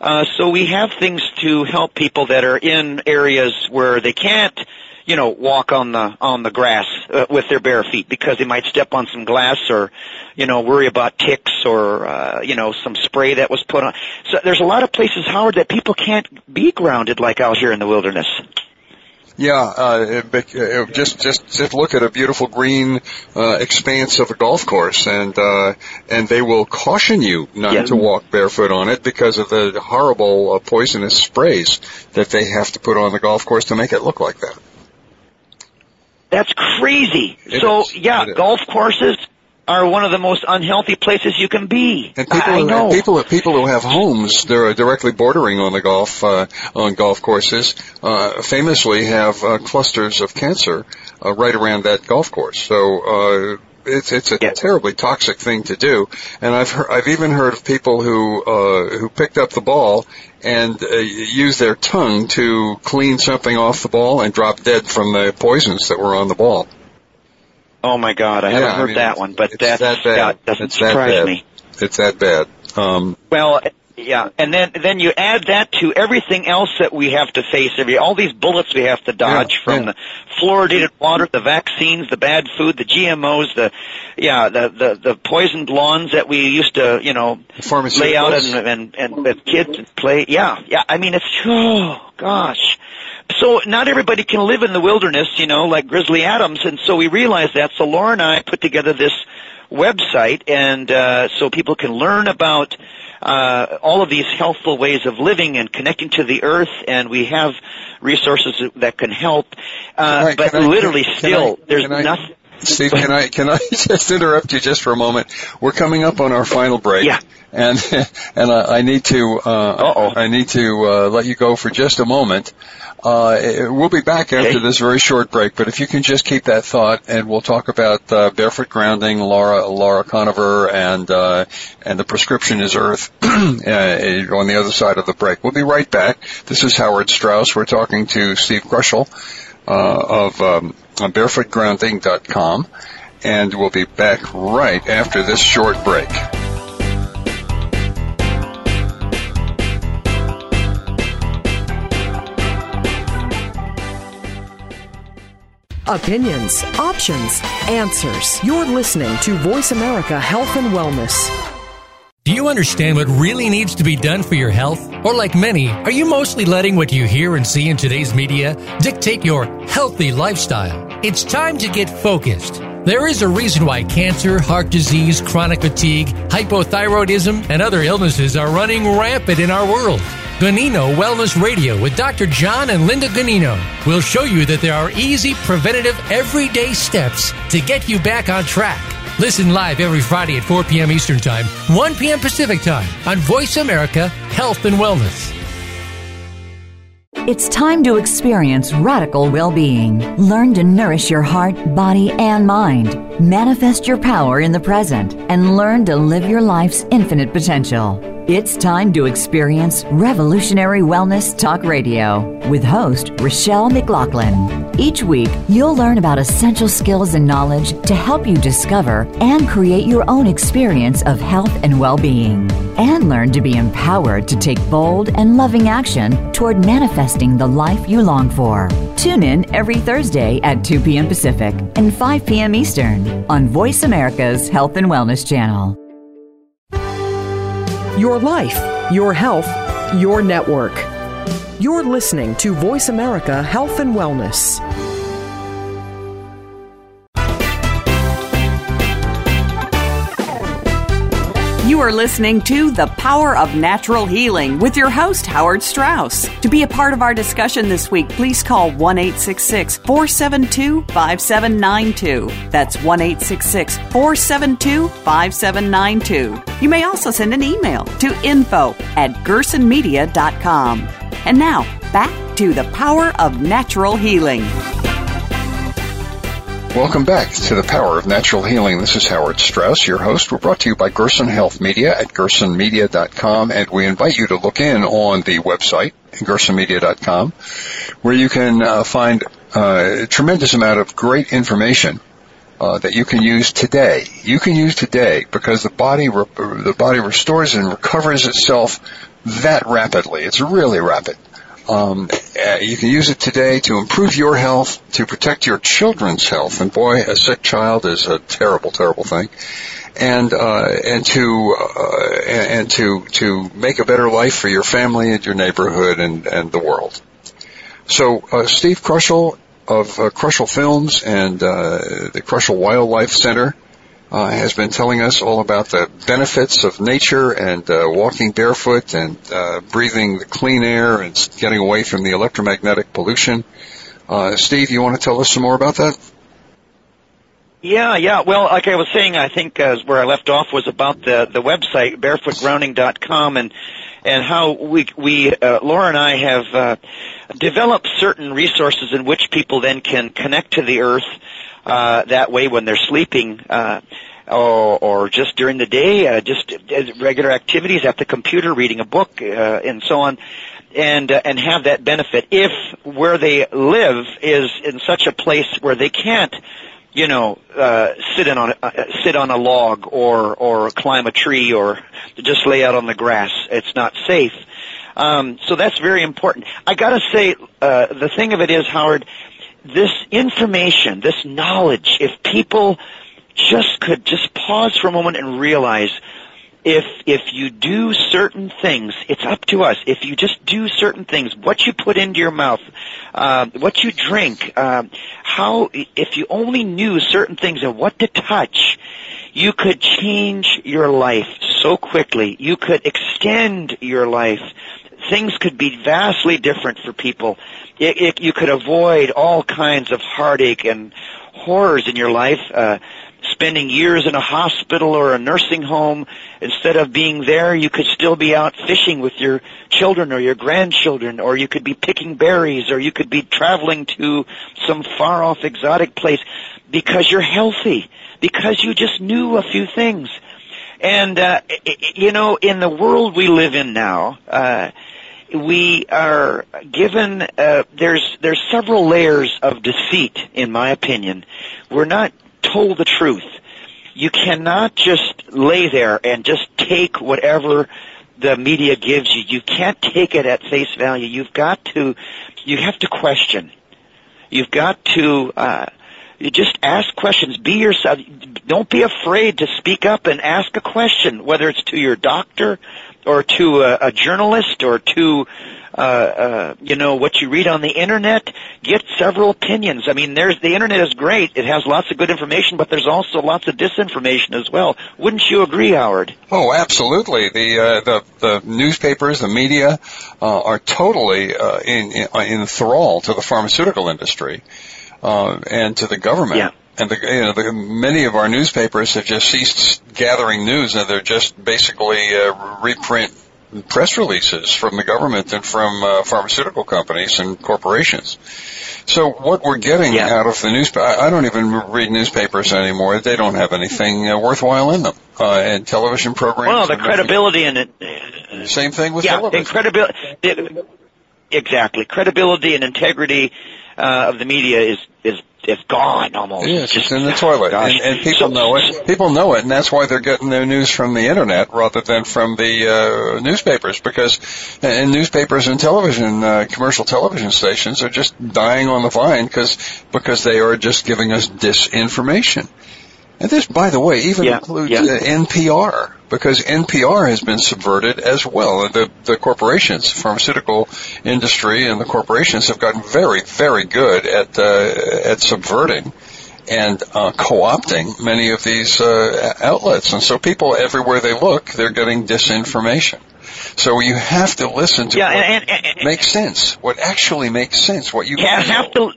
uh, so we have things to help people that are in areas where they can't, you know, walk on the on the grass uh, with their bare feet because they might step on some glass or, you know, worry about ticks or uh, you know some spray that was put on. So there's a lot of places, Howard, that people can't be grounded like out here in the wilderness. Yeah, uh, it, just just just look at a beautiful green uh, expanse of a golf course, and uh, and they will caution you not yeah. to walk barefoot on it because of the horrible uh, poisonous sprays that they have to put on the golf course to make it look like that. That's crazy. It so is. yeah, golf courses are one of the most unhealthy places you can be. And people, I know. people, people who have homes, that are directly bordering on the golf uh, on golf courses, uh, famously have uh, clusters of cancer uh, right around that golf course. So. Uh, it's it's a terribly toxic thing to do, and I've heard, I've even heard of people who uh, who picked up the ball and uh, used their tongue to clean something off the ball and drop dead from the poisons that were on the ball. Oh my God, I haven't heard I mean, that one, but that's, that bad. doesn't it's surprise me. It's that bad. Um, well, yeah, and then then you add that to everything else that we have to face every all these bullets we have to dodge yeah, from yeah. the fluoridated water, the vaccines, the bad food, the GMOs, the yeah, the the, the poisoned lawns that we used to you know lay out and and and with kids play. Yeah, yeah. I mean, it's oh gosh. So not everybody can live in the wilderness, you know, like Grizzly Adams, and so we realized that. So Laura and I put together this website, and uh, so people can learn about uh, all of these healthful ways of living and connecting to the earth, and we have resources that can help. Uh, can I, but can I, literally, can, still, I, there's nothing. Steve, can I can I just interrupt you just for a moment? We're coming up on our final break. Yeah. And and I, I need to uh, I need to uh, let you go for just a moment. Uh, we'll be back after Okay. this very short break, but if you can just keep that thought, and we'll talk about uh, barefoot grounding, Laura Laura Koniver, and uh, and the prescription is Earth uh, on the other side of the break. We'll be right back. This is Howard Strauss. We're talking to Steve Kroschel of um, bearfootgrounding.com, and we'll be back right after this short break. Opinions, options, answers. You're listening to Voice America Health and Wellness. Do you understand what really needs to be done for your health? Or, like many, are you mostly letting what you hear and see in today's media dictate your healthy lifestyle? It's time to get focused. There is a reason why cancer, heart disease, chronic fatigue, hypothyroidism, and other illnesses are running rampant in our world. Ganino Wellness Radio with Dr. John and Linda Ganino will show you that there are easy, preventative, everyday steps to get you back on track. Listen live every Friday at 4 p.m. Eastern Time, 1 p.m. Pacific Time on Voice America Health and Wellness. It's time to experience radical well being. Learn to nourish your heart, body, and mind. Manifest your power in the present and learn to live your life's infinite potential. It's time to experience Revolutionary Wellness Talk Radio with host Rochelle McLaughlin. Each week, you'll learn about essential skills and knowledge to help you discover and create your own experience of health and well being. And learn to be empowered to take bold and loving action toward manifesting the life you long for. Tune in every Thursday at 2 p.m. Pacific and 5 p.m. Eastern on Voice America's Health and Wellness Channel. Your life, your health, your network. You're listening to Voice America Health and Wellness. You are listening to The Power of Natural Healing with your host, Howard Strauss. To be a part of our discussion this week, please call 1 472 5792. That's 1 472 5792. You may also send an email to info at gersonmedia.com. And now, back to The Power of Natural Healing. Welcome back to the Power of Natural Healing. This is Howard Strauss, your host. We're brought to you by Gerson Health Media at gersonmedia.com, and we invite you to look in on the website, gersonmedia.com, where you can uh, find uh, a tremendous amount of great information uh, that you can use today. You can use today because the body re- the body restores and recovers itself that rapidly. It's really rapid. Um, uh, you can use it today to improve your health, to protect your children's health. And boy, a sick child is a terrible, terrible thing. And uh, and to uh, and, to to make a better life for your family and your neighborhood and and the world. So uh, Steve Kroschel of uh, Kroschel Films and uh, the Kroschel Wildlife Center uh, has been telling us all about the benefits of nature and uh, walking barefoot and uh, breathing the clean air and getting away from the electromagnetic pollution. Uh, Steve, you want to tell us some more about that? Yeah, yeah. Well, like I was saying, I think uh, where I left off was about the the website bearfootgrounding.com and and how we we uh, Laura and I have uh, developed certain resources in which people then can connect to the earth uh, that way when they're sleeping. Uh, or, or just during the day, uh, just uh, regular activities at the computer, reading a book, uh, and so on, and uh, and have that benefit if where they live is in such a place where they can't you know, uh, sit in on uh, sit on a log or or climb a tree or just lay out on the grass. It's not safe. Um, so that's very important. I got to say, uh, the thing of it is, Howard, this information, this knowledge, if people just could just pause for a moment and realize if if you do certain things, it's up to us. If you just do certain things, what you put into your mouth, uh, what you drink, uh, how if you only knew certain things and what to touch, you could change your life so quickly. You could extend your life things could be vastly different for people. It, it, you could avoid all kinds of heartache and horrors in your life. Uh, spending years in a hospital or a nursing home. Instead of being there, you could still be out fishing with your children or your grandchildren, or you could be picking berries, or you could be traveling to some far off exotic place because you're healthy, because you just knew a few things. And, uh, you know, in the world we live in now, uh, we are given uh, there's there's several layers of deceit in my opinion we're not told the truth. You cannot just lay there and just take whatever the media gives you. You can't take it at face value. You've got to, you have to question. You've got to, uh, you just ask questions. Be yourself. Don't be afraid to speak up and ask a question, whether it's to your doctor or to a, a journalist or to uh, uh, you know, what you read on the internet, get several opinions. I mean, there's the internet is great; it has lots of good information, but there's also lots of disinformation as well. Wouldn't you agree, Howard? Oh, absolutely. The uh, the the newspapers, the media, uh, are totally uh, in, in in thrall to the pharmaceutical industry uh, and to the government. Yeah and the, you know, the, many of our newspapers have just ceased gathering news, and they're just basically uh, reprint press releases from the government and from uh, pharmaceutical companies and corporations. So what we're getting yeah. out of the newspaper, I don't even read newspapers anymore. They don't have anything uh, worthwhile in them. Uh, and television programs. Well, the credibility in it. Same thing with yeah, television. credibility. Exactly, credibility and integrity uh, of the media is is is gone almost. Yes, it's, in the toilet, and, and, people so, know it. People know it, and that's why they're getting their news from the internet rather than from the uh, newspapers. Because and newspapers and television, uh, commercial television stations are just dying on the vine because because they are just giving us disinformation. And this, by the way, even yeah, includes yeah. Uh, NPR because NPR has been subverted as well. The the corporations, pharmaceutical industry, and the corporations have gotten very, very good at uh, at subverting and uh, co-opting many of these uh, outlets. And so people everywhere they look, they're getting disinformation. So you have to listen to yeah, what and, and, and, makes sense, what actually makes sense, what you yeah, have to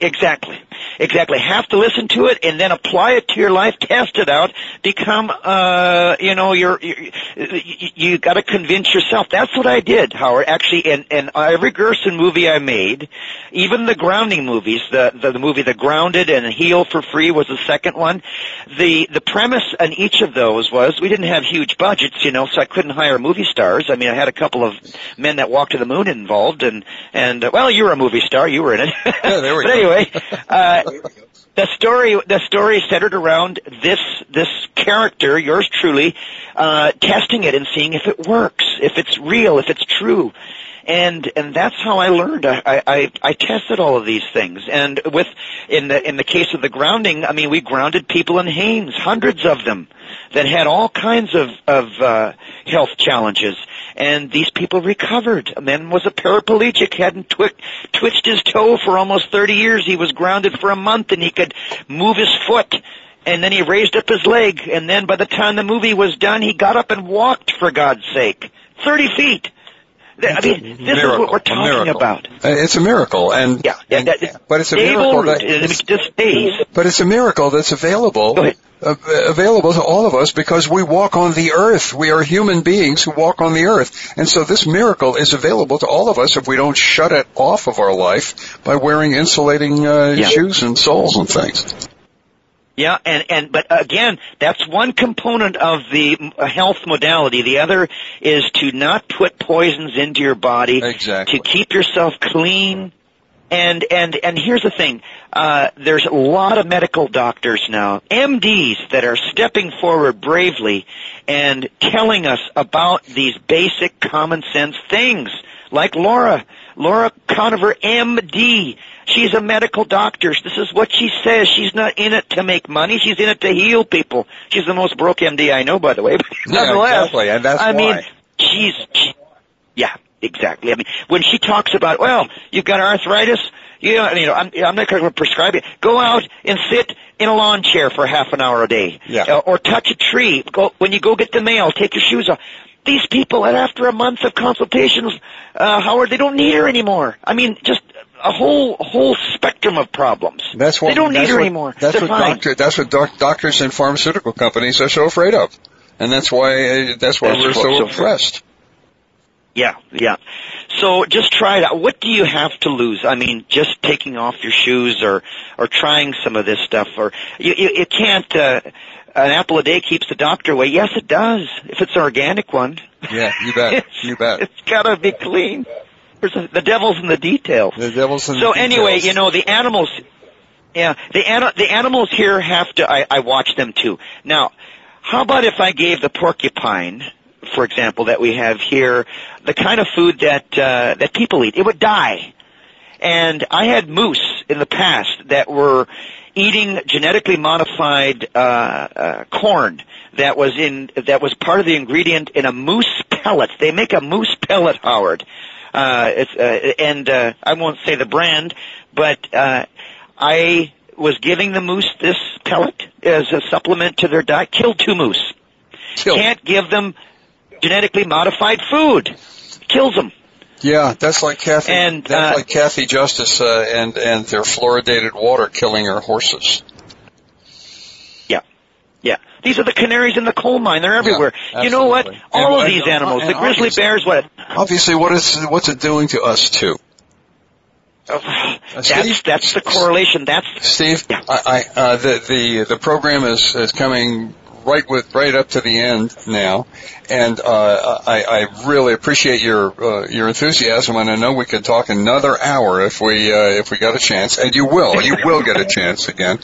Exactly. Exactly. Have to listen to it and then apply it to your life, test it out, become, uh, you know, you're, you're you, you gotta convince yourself. That's what I did, Howard. Actually, in, in every Gerson movie I made, even the grounding movies, the, the, the movie The Grounded and Heal for Free was the second one. The, the premise in each of those was we didn't have huge budgets, you know, so I couldn't hire movie stars. I mean, I had a couple of men that walked to the moon involved and, and, uh, well, you were a movie star, you were in it. Yeah, there we but go. anyway, anyway, uh, the story the story centered around this this character, yours truly, uh, testing it and seeing if it works, if it's real, if it's true. And and that's how I learned. I, I I tested all of these things, and with in the in the case of the grounding, I mean, we grounded people in Haines, hundreds of them, that had all kinds of of uh, health challenges, and these people recovered. A man was a paraplegic, hadn't twi- twitched his toe for almost 30 years. He was grounded for a month and he could move his foot. And then he raised up his leg, and then by the time the movie was done, he got up and walked, for God's sake. 30 feet. I mean, this miracle, is what we're talking about. Uh, it's a miracle, and yeah, yeah that, but it's a Dave miracle Ulrich, that just stays. But it's a miracle that's available available to all of us because we walk on the earth. We are human beings who walk on the earth, and so this miracle is available to all of us if we don't shut it off of our life by wearing insulating uh, yeah. shoes and soles and things. Yeah, and and but again, that's one component of the health modality. The other is to not put poisons into your body. Exactly. To keep yourself clean. And and and here's the thing: uh, there's a lot of medical doctors now, MDs, that are stepping forward bravely and telling us about these basic common sense things, like Laura, Laura Koniver, MD. She's a medical doctor. This is what she says. She's not in it to make money. She's in it to heal people. She's the most broke MD I know, by the way. But yeah, nonetheless, exactly, and that's I why. mean, she's, she, yeah, exactly. I mean, when she talks about, well, you've got arthritis, you know, you know I'm, I'm not going to prescribe you. Go out and sit in a lawn chair for half an hour a day, yeah. uh, or touch a tree. Go when you go get the mail. Take your shoes off these people, and after a month of consultations, uh, Howard, they don't need her anymore. I mean, just a whole whole spectrum of problems. That's what they don't need her what, anymore. That's They're what doctor, that's what doc, doctors and pharmaceutical companies are so afraid of, and that's why uh, that's why That's we're so so- impressed. Yeah, yeah. So just try it out. What do you have to lose? I mean, just taking off your shoes or or trying some of this stuff, or you you, you can't. Uh, an apple a day keeps the doctor away. Yes, it does. If it's an organic one. Yeah, you bet. You bet. It's gotta be clean. There's a, the devil's in the details. The devil's in so the anyway, you know the animals. Yeah, the ani- the animals here have to. I, I watch them too. Now, how about if I gave the porcupine, for example, that we have here, the kind of food that uh, that people eat? It would die. And I had moose in the past that were eating genetically modified uh, uh, corn that was in that was part of the ingredient in a moose pellet. They make a moose pellet, Howard. Uh, it's, uh, and uh, I won't say the brand, but uh, I was giving the moose this pellet as a supplement to their diet. Killed two moose. Killed. Can't give them genetically modified food. Kills them. Yeah, that's like Kathy. And, that's uh, like Kathy Justice uh, and and their fluoridated water killing her horses. Yeah. Yeah. These are the canaries in the coal mine. They're everywhere. Yeah, you know what? All And- of these animals, the grizzly bears, what? Obviously, what is what's it doing to us too? That's, Steve? that's the correlation. That's, Steve, Yeah. I, I uh, the the the program is is coming right with right up to the end now, and uh, I, I really appreciate your uh, your enthusiasm, and I know we could talk another hour if we uh, if we got a chance, and you will you will get a chance again.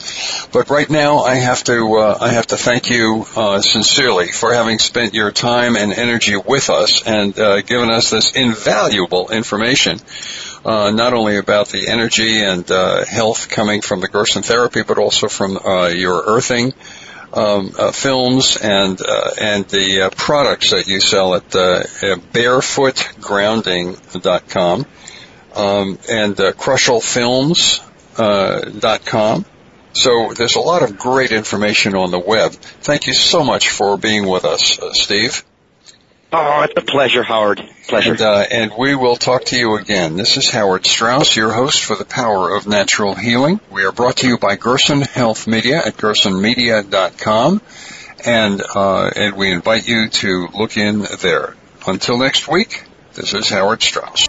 But right now, I have to uh, I have to thank you uh, sincerely for having spent your time and energy with us and uh, given us this invaluable information uh, not only about the energy and uh, health coming from the Gerson therapy, but also from uh, your earthing um, uh, films and uh, and the uh, products that you sell at uh, uh, bearfootgrounding.com um, and uh, kroschelfilms.com. So there's a lot of great information on the web. Thank you so much for being with us, uh, Steve. Oh, it's a pleasure, Howard. Pleasure. And, uh, and we will talk to you again. This is Howard Strauss, your host for the Power of Natural Healing. We are brought to you by Gerson Health Media at gersonmedia.com, and uh, and we invite you to look in there. Until next week, this is Howard Strauss.